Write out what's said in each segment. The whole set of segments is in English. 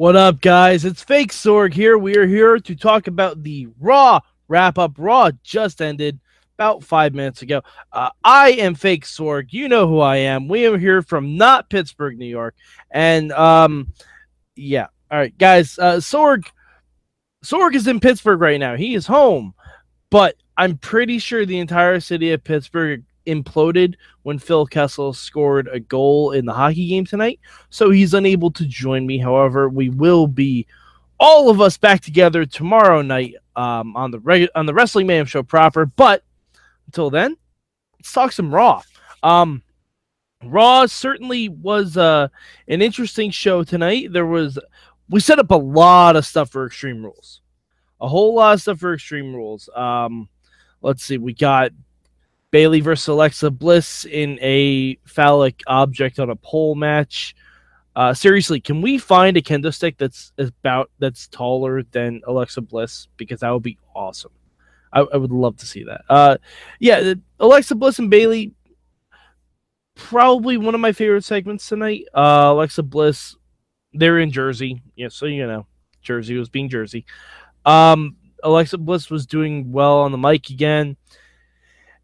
What up, guys? It's Fake Sorg here. We are here to talk about the Raw wrap up. Raw just ended about five minutes ago. Uh, I am Fake Sorg. You know who I am. We are here from not Pittsburgh, New York, and um, yeah. All right, guys. Uh, Sorg Sorg is in Pittsburgh right now. He is home, but I'm pretty sure the entire city of Pittsburgh imploded when Phil Kessel scored a goal in the hockey game tonight. So he's unable to join me. However, we will be all of us back together tomorrow night um, on the on the Wrestling Mayhem show proper. But until then, let's talk some Raw. Um, Raw certainly was uh, an interesting show tonight. There was we set up a lot of stuff for Extreme Rules, a whole lot of stuff for Extreme Rules. Um, let's see, we got Bayley versus Alexa Bliss in a phallic object on a pole match. Uh, seriously, can we find a kendo stick that's about that's taller than Alexa Bliss? Because that would be awesome. I, I would love to see that. Uh, yeah, Alexa Bliss and Bayley, probably one of my favorite segments tonight. Uh, Alexa Bliss they're in Jersey. Yeah, so you know, Jersey was being Jersey. Um, Alexa Bliss was doing well on the mic again.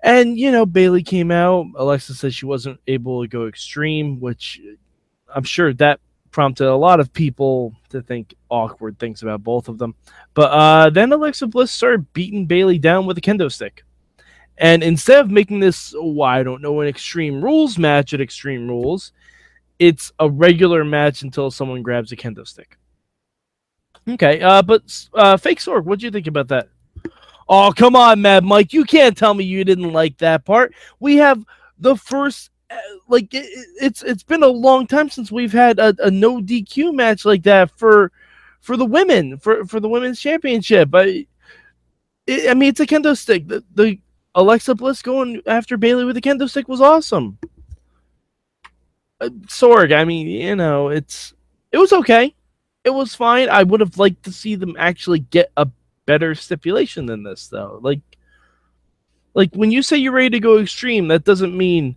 And, you know, Bayley came out. Alexa said she wasn't able to go extreme, which I'm sure that prompted a lot of people to think awkward things about both of them. But uh, then Alexa Bliss started beating Bayley down with a kendo stick. And instead of making this, oh, I don't know, an Extreme Rules match at Extreme Rules, it's a regular match until someone grabs a kendo stick. Okay, uh, but uh, fake Sorg, what do you think about that? Oh, come on, Mad Mike, you can't tell me you didn't like that part. We have the first, uh, like it, it's it's been a long time since we've had a, a, no DQ match like that for for the women for for the women's championship. I, it, I mean, it's a kendo stick. The, the Alexa Bliss going after Bayley with a kendo stick was awesome. Uh, Sorg, I mean, you know, it's it was okay. It was fine. I would have liked to see them actually get a better stipulation than this, though. Like, like when you say you're ready to go extreme, that doesn't mean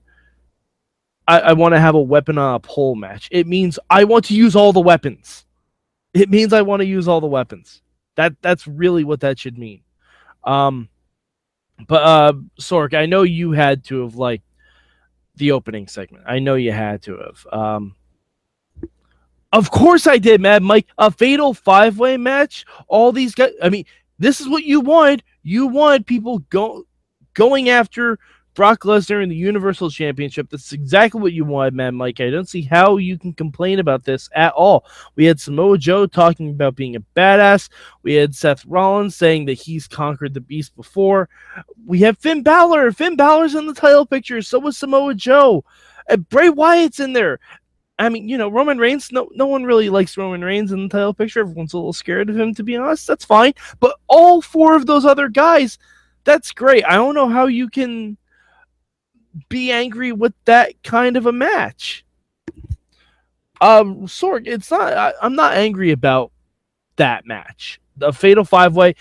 I, I want to have a weapon on a pole match. It means I want to use all the weapons. It means I want to use all the weapons. That that's really what that should mean. Um, but uh, Sorg, I know you had to have like the opening segment. I know you had to have. Um, of course I did, Mad Mike. A fatal five way match. All these guys. I mean, this is what you wanted. You wanted people go going after Brock Lesnar in the Universal Championship. That's exactly what you wanted, Mad Mike. I don't see how you can complain about this at all. We had Samoa Joe talking about being a badass. We had Seth Rollins saying that he's conquered the beast before. We have Finn Balor. Finn Balor's in the title picture. So was Samoa Joe. And Bray Wyatt's in there. I mean, you know, Roman Reigns, no, no one really likes Roman Reigns in the title picture. Everyone's a little scared of him, to be honest. That's fine. But all four of those other guys, that's great. I don't know how you can be angry with that kind of a match. Um, Sorg, it's not. I, I'm not angry about that match. The Fatal Five Way.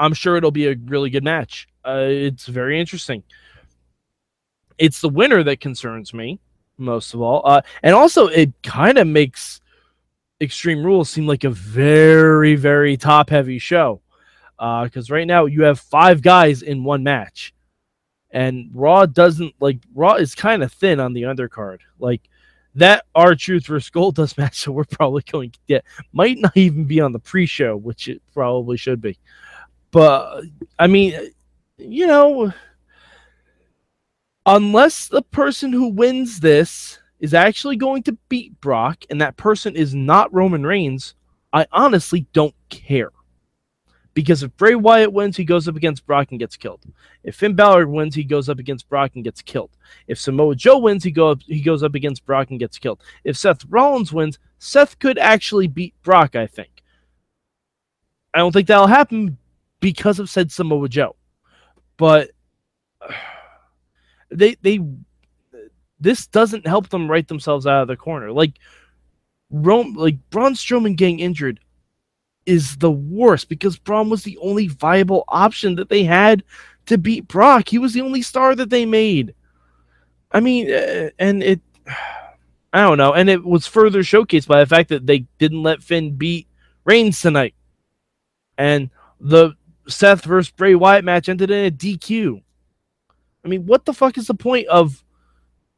I'm sure it'll be a really good match. Uh, it's very interesting. It's the winner that concerns me most of all, uh, and also it kind of makes Extreme Rules seem like a very, very top heavy show. Uh, because uh, right now you have five guys in one match and Raw doesn't like Raw is kind of thin on the undercard. Like that R-Truth versus Goldust match that we're probably going to get might not even be on the pre-show, which it probably should be. But I mean, you know, unless the person who wins this is actually going to beat Brock and that person is not Roman Reigns, I honestly don't care. Because if Bray Wyatt wins, he goes up against Brock and gets killed. If Finn Balor wins, he goes up against Brock and gets killed. If Samoa Joe wins, he go up, he goes up against Brock and gets killed. If Seth Rollins wins, Seth could actually beat Brock, I think. I don't think that'll happen because of said Samoa Joe. But they they this doesn't help them write themselves out of the corner. Like Rome like Braun Strowman getting injured is the worst because Braun was the only viable option that they had to beat Brock. He was the only star that they made. I mean, uh, and it I don't know, and it was further showcased by the fact that they didn't let Finn beat Reigns tonight. And the Seth versus Bray Wyatt match ended in a DQ. I mean, what the fuck is the point of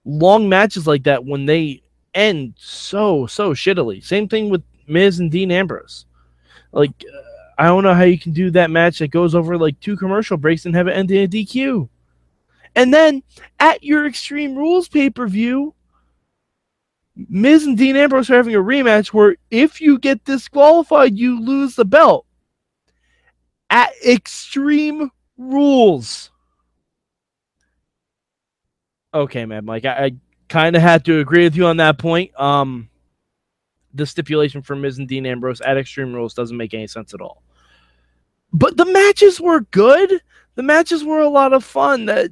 long matches like that when they end so so shittily? Same thing with Miz and Dean Ambrose. Like, uh, I don't know how you can do that match that goes over like two commercial breaks and have it end in a DQ. And then at your Extreme Rules pay per view, Miz and Dean Ambrose are having a rematch where if you get disqualified, you lose the belt. At Extreme Rules. Okay, Mad Mike, I, I kind of had to agree with you on that point. Um, the stipulation for Miz and Dean Ambrose at Extreme Rules doesn't make any sense at all. But the matches were good. The matches were a lot of fun. That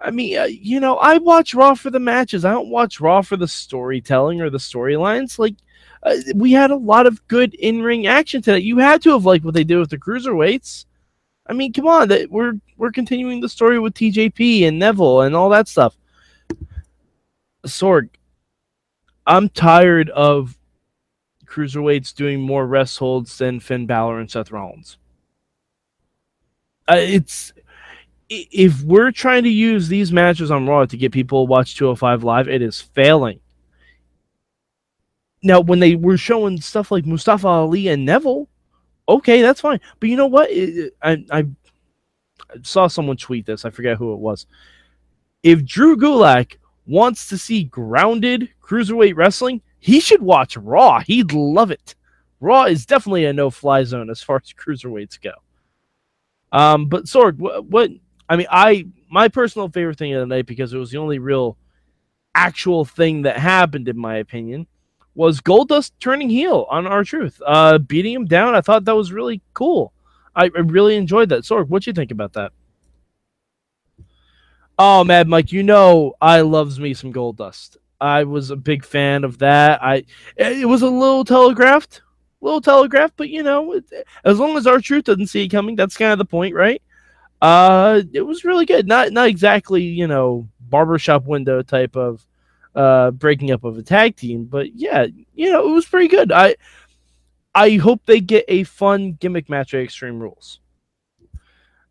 I mean, uh, you know, I watch Raw for the matches. I don't watch Raw for the storytelling or the storylines. Like, uh, we had a lot of good in-ring action today. You had to have liked what they did with the cruiserweights. I mean, come on, that we're we're continuing the story with TJP and Neville and all that stuff. Sorg, I'm tired of cruiserweights doing more rest holds than Finn Balor and Seth Rollins. Uh, it's if we're trying to use these matches on Raw to get people to watch 205 live, it is failing. Now, when they were showing stuff like Mustafa Ali and Neville, okay, that's fine. But you know what? I, I saw someone tweet this. I forget who it was. If Drew Gulak wants to see grounded cruiserweight wrestling, he should watch Raw. He'd love it. Raw is definitely a no-fly zone as far as cruiserweights go. Um, but Sorg, what, what I mean, I my personal favorite thing of the night because it was the only real actual thing that happened, in my opinion, was Goldust turning heel on R-Truth, uh, beating him down. I thought that was really cool. I, I really enjoyed that. Sorg, what you think about that? Oh, Mad Mike, you know I loves me some Goldust. I was a big fan of that. I it was a little telegraphed, little telegraphed, but you know, it, as long as R-Truth doesn't see it coming, that's kind of the point, right? Uh, it was really good. Not not exactly you know barbershop window type of uh breaking up of a tag team, but yeah, you know it was pretty good. I I hope they get a fun gimmick match at Extreme Rules.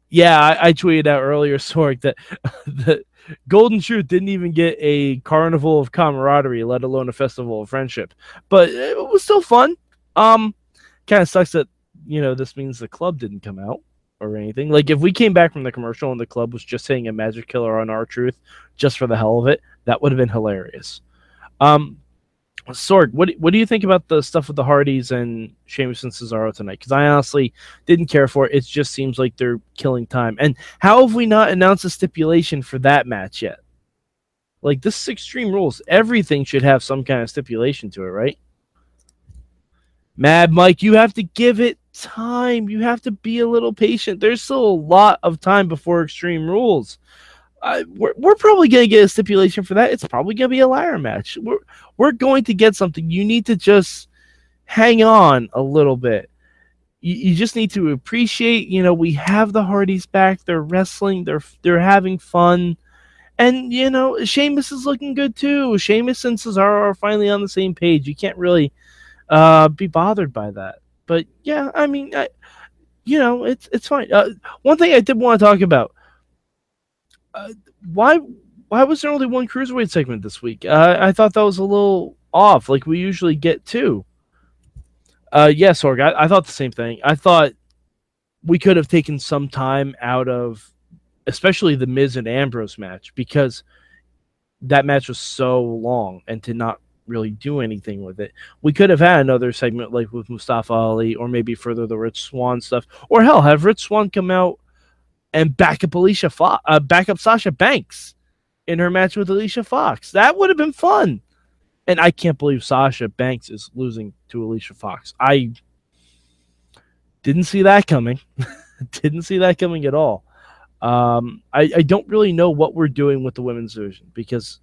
Yeah, I, I tweeted out earlier, Sorg, that the Golden Truth didn't even get a carnival of camaraderie, let alone a festival of friendship. But it was still fun. Um, kind of sucks that you know this means the club didn't come out or anything. Like if we came back from the commercial and the club was just saying a magic killer on R-Truth just for the hell of it, that would have been hilarious. Um, Sorg, what what do you think about the stuff with the Hardys and Sheamus and Cesaro tonight? Because I honestly didn't care for it. It just seems like they're killing time. And how have we not announced a stipulation for that match yet? Like this is Extreme Rules. Everything should have some kind of stipulation to it, right? Mad Mike, you have to give it time. You have to be a little patient. There's still a lot of time before Extreme Rules. Uh, we're, we're probably going to get a stipulation for that. It's probably going to be a liar match. We're, we're going to get something. You need to just hang on a little bit. You, you just need to appreciate, you know, we have the Hardys back. They're wrestling. They're they're having fun. And, you know, Sheamus is looking good too. Sheamus and Cesaro are finally on the same page. You can't really uh, be bothered by that. But yeah, I mean, I, you know, it's it's fine. Uh, one thing I did want to talk about: why why was there only one cruiserweight segment this week? Uh, I thought that was a little off. Like we usually get two. Uh, yeah, I, I thought the same thing. I thought we could have taken some time out of, especially the Miz and Ambrose match, because that match was so long, and to not really do anything with it. We could have had another segment like with Mustafa Ali, or maybe further the Rich Swann stuff, or hell, have Rich Swann come out and back up Alicia, Fo- uh, back up Sasha Banks in her match with Alicia Fox. That would have been fun. And I can't believe Sasha Banks is losing to Alicia Fox. I didn't see that coming. didn't see that coming at all. Um, I, I don't really know what we're doing with the women's division because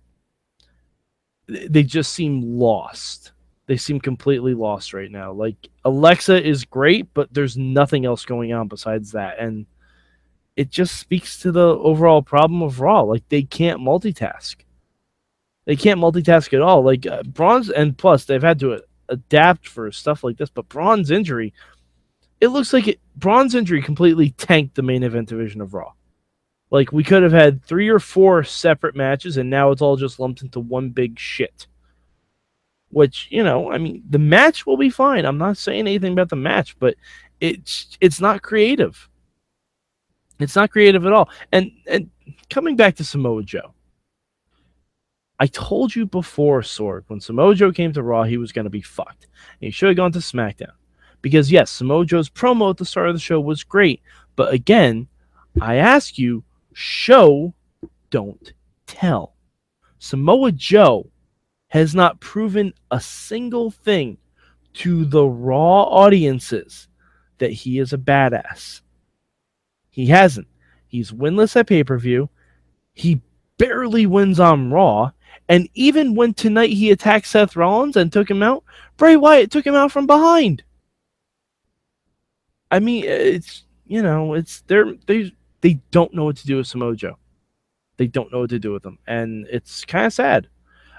they just seem lost. They seem completely lost right now. Like Alexa is great, but there's nothing else going on besides that. And it just speaks to the overall problem of Raw. Like they can't multitask. They can't multitask at all. Like uh, Braun's, and plus they've had to adapt for stuff like this. But Braun's injury, it looks like it. Braun's injury completely tanked the main event division of Raw. Like we could have had three or four separate matches, and now it's all just lumped into one big shit. Which you know, I mean, the match will be fine. I'm not saying anything about the match, but it's it's not creative. It's not creative at all. And and coming back to Samoa Joe, I told you before, Sorg, when Samoa Joe came to Raw, he was going to be fucked. And he should have gone to SmackDown. Because, yes, Samoa Joe's promo at the start of the show was great. But again, I ask you, show, don't tell. Samoa Joe has not proven a single thing to the Raw audiences that he is a badass. He hasn't. He's winless at pay per view. He barely wins on Raw. And even when tonight he attacked Seth Rollins and took him out, Bray Wyatt took him out from behind. I mean, it's you know, it's they're they they don't know what to do with Samoa Joe. They don't know what to do with him, and it's kind of sad.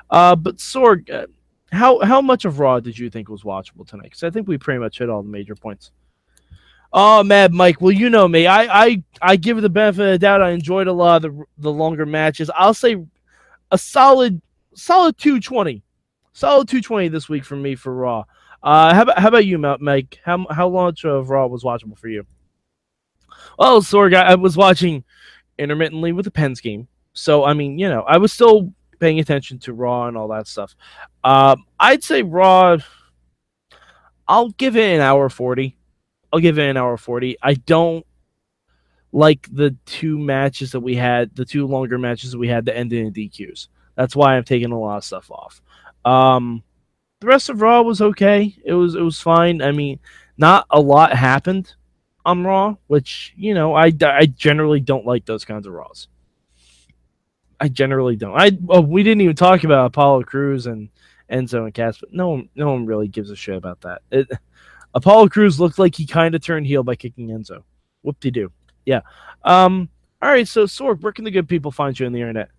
Uh, but Sorg, uh, how how much of Raw did you think was watchable tonight? Because I think we pretty much hit all the major points. Oh, Mad Mike. Well, you know me. I I I give it the benefit of the doubt. I enjoyed a lot of the the longer matches. I'll say a solid solid two twenty, solid two twenty this week for me for Raw. Uh, how about how about you, Mike? How how much of Raw was watchable for you? Well, Sorg, I was watching intermittently with the Pens game. So, I mean, you know, I was still paying attention to Raw and all that stuff. Um, I'd say Raw, I'll give it an hour 40. I'll give it an hour 40. I don't like the two matches that we had, the two longer matches that we had that ended in DQs. That's why I'm taking a lot of stuff off. Um, the rest of Raw was okay. It was it was fine. I mean, not a lot happened on Raw, which you know I, I generally don't like those kinds of Raws. I generally don't. I well, we didn't even talk about Apollo Crews and Enzo and Cass, but no one no one really gives a shit about that. It, Apollo Crews looked like he kind of turned heel by kicking Enzo. Whoop de doo. Yeah. Um. All right. So Sorg, where can the good people find you on the internet?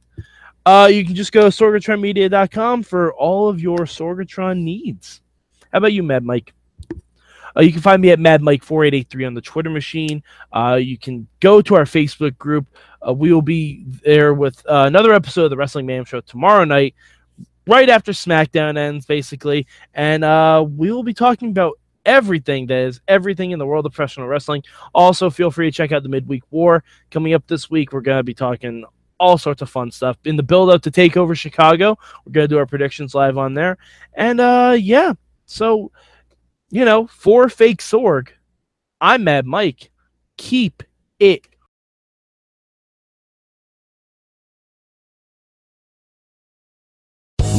Uh, you can just go to sorgatronmedia.com for all of your Sorgatron needs. How about you, Mad Mike? Uh, you can find me at Mad Mike 4883 on the Twitter machine. Uh, you can go to our Facebook group. Uh, we will be there with uh, another episode of the Wrestling Man Show tomorrow night, right after SmackDown ends, basically. And uh, we will be talking about everything that is everything in the world of professional wrestling. Also, feel free to check out the Midweek War coming up this week. We're going to be talking all sorts of fun stuff in the build up to take over Chicago. We're going to do our predictions live on there. And uh, yeah, so you know, for fake Sorg, I'm Mad Mike. Keep it